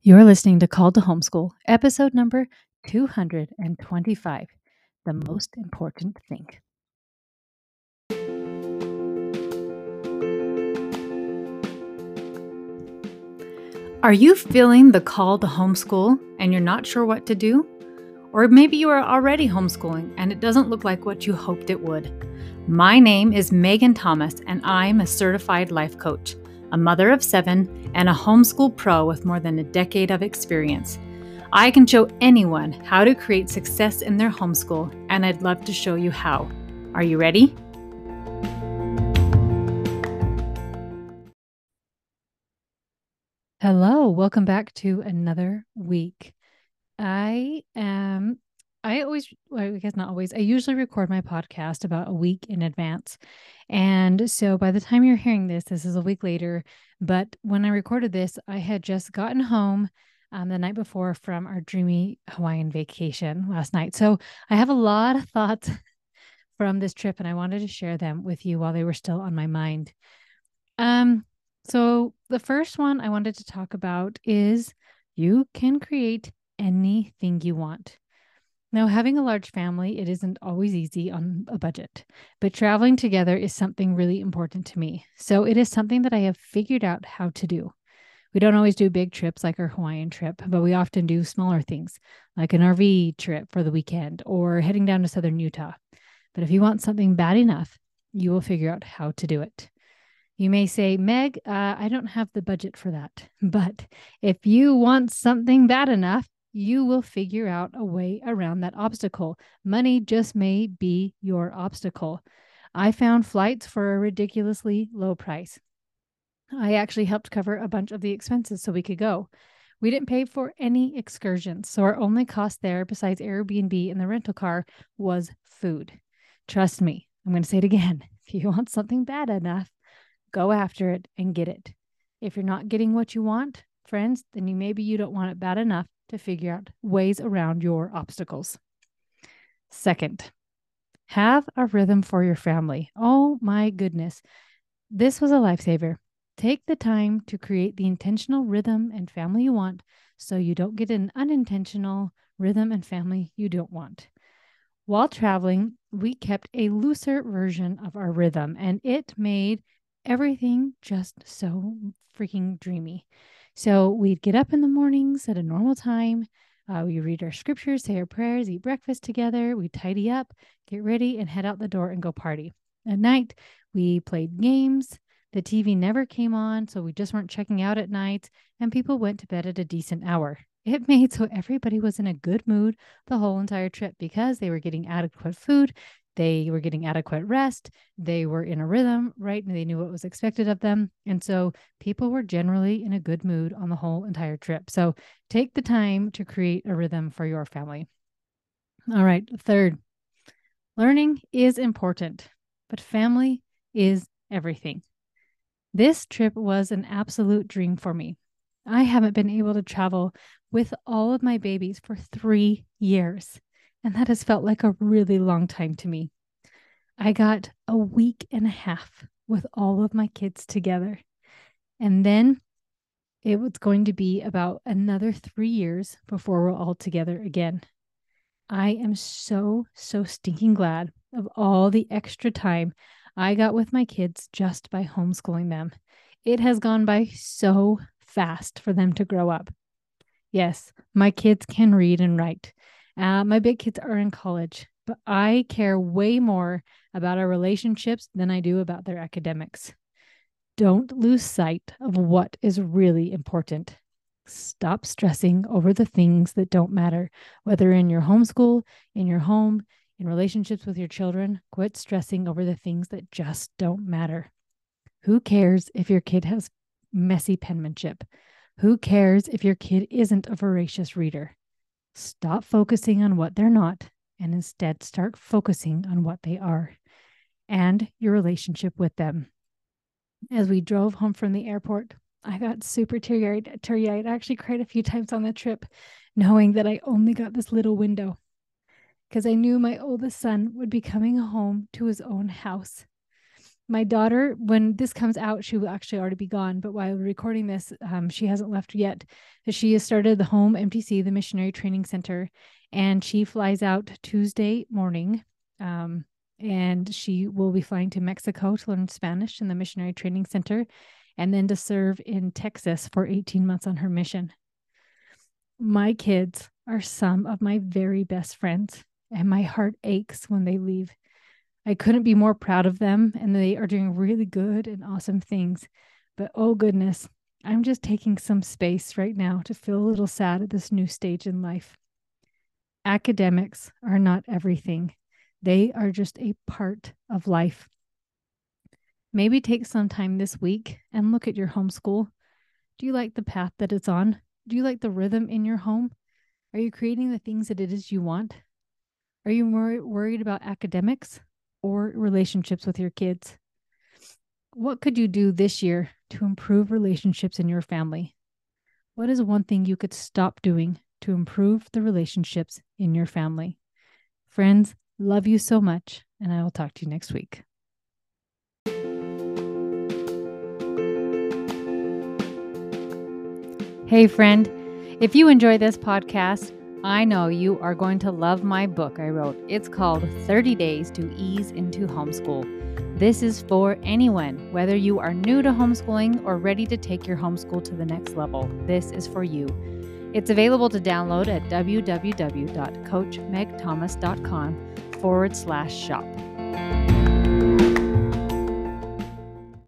You're listening to Call to Homeschool, episode number 225 The Most Important Thing. Are you feeling the call to homeschool and you're not sure what to do? Or maybe you are already homeschooling and it doesn't look like what you hoped it would. My name is Megan Thomas and I'm a certified life coach, a mother of seven, and a homeschool pro with more than a decade of experience. I can show anyone how to create success in their homeschool, and I'd love to show you how. Are you ready? Hello, welcome back to another week. I am, I always, well, I guess not always, I usually record my podcast about a week in advance. And so by the time you're hearing this, this is a week later. But when I recorded this, I had just gotten home um, the night before from our dreamy Hawaiian vacation last night. So I have a lot of thoughts from this trip and I wanted to share them with you while they were still on my mind. Um, so, the first one I wanted to talk about is you can create anything you want. Now, having a large family, it isn't always easy on a budget, but traveling together is something really important to me. So, it is something that I have figured out how to do. We don't always do big trips like our Hawaiian trip, but we often do smaller things like an RV trip for the weekend or heading down to southern Utah. But if you want something bad enough, you will figure out how to do it. You may say, Meg, uh, I don't have the budget for that. But if you want something bad enough, you will figure out a way around that obstacle. Money just may be your obstacle. I found flights for a ridiculously low price. I actually helped cover a bunch of the expenses so we could go. We didn't pay for any excursions, so our only cost there, besides Airbnb and the rental car, was food. Trust me, I'm going to say it again. If you want something bad enough, go after it and get it. If you're not getting what you want, friends, then you maybe you don't want it bad enough to figure out ways around your obstacles. Second, have a rhythm for your family. Oh my goodness. This was a lifesaver. Take the time to create the intentional rhythm and family you want so you don't get an unintentional rhythm and family you don't want. While traveling, we kept a looser version of our rhythm and it made everything just so freaking dreamy. So we'd get up in the mornings at a normal time. Uh, we read our scriptures, say our prayers, eat breakfast together. We tidy up, get ready, and head out the door and go party. At night, we played games. The TV never came on, so we just weren't checking out at night, and people went to bed at a decent hour. It made so everybody was in a good mood the whole entire trip because they were getting adequate food, they were getting adequate rest, they were in a rhythm, right? And they knew what was expected of them. And so people were generally in a good mood on the whole entire trip. So take the time to create a rhythm for your family. All right. Third, learning is important, but family is everything. This trip was an absolute dream for me. I haven't been able to travel with all of my babies for three years. And that has felt like a really long time to me. I got a week and a half with all of my kids together. And then it was going to be about another three years before we're all together again. I am so, so stinking glad of all the extra time I got with my kids just by homeschooling them. It has gone by so fast for them to grow up. Yes, my kids can read and write. Uh, my big kids are in college, but I care way more about our relationships than I do about their academics. Don't lose sight of what is really important. Stop stressing over the things that don't matter, whether in your homeschool, in your home, in relationships with your children. Quit stressing over the things that just don't matter. Who cares if your kid has messy penmanship? Who cares if your kid isn't a voracious reader? Stop focusing on what they're not and instead start focusing on what they are and your relationship with them. As we drove home from the airport, I got super teary eyed. I actually cried a few times on the trip, knowing that I only got this little window because I knew my oldest son would be coming home to his own house. My daughter, when this comes out, she will actually already be gone. But while recording this, um, she hasn't left yet. She has started the home MTC, the Missionary Training Center, and she flies out Tuesday morning. Um, and she will be flying to Mexico to learn Spanish in the Missionary Training Center and then to serve in Texas for 18 months on her mission. My kids are some of my very best friends, and my heart aches when they leave. I couldn't be more proud of them, and they are doing really good and awesome things. But oh goodness, I'm just taking some space right now to feel a little sad at this new stage in life. Academics are not everything, they are just a part of life. Maybe take some time this week and look at your homeschool. Do you like the path that it's on? Do you like the rhythm in your home? Are you creating the things that it is you want? Are you more worried about academics or relationships with your kids? What could you do this year to improve relationships in your family? What is one thing you could stop doing to improve the relationships in your family? Friends, love you so much, and I will talk to you next week. Hey, friend, if you enjoy this podcast, I know you are going to love my book I wrote. It's called 30 Days to Ease into Homeschool. This is for anyone, whether you are new to homeschooling or ready to take your homeschool to the next level. This is for you. It's available to download at www.coachmegthomas.com forward slash shop.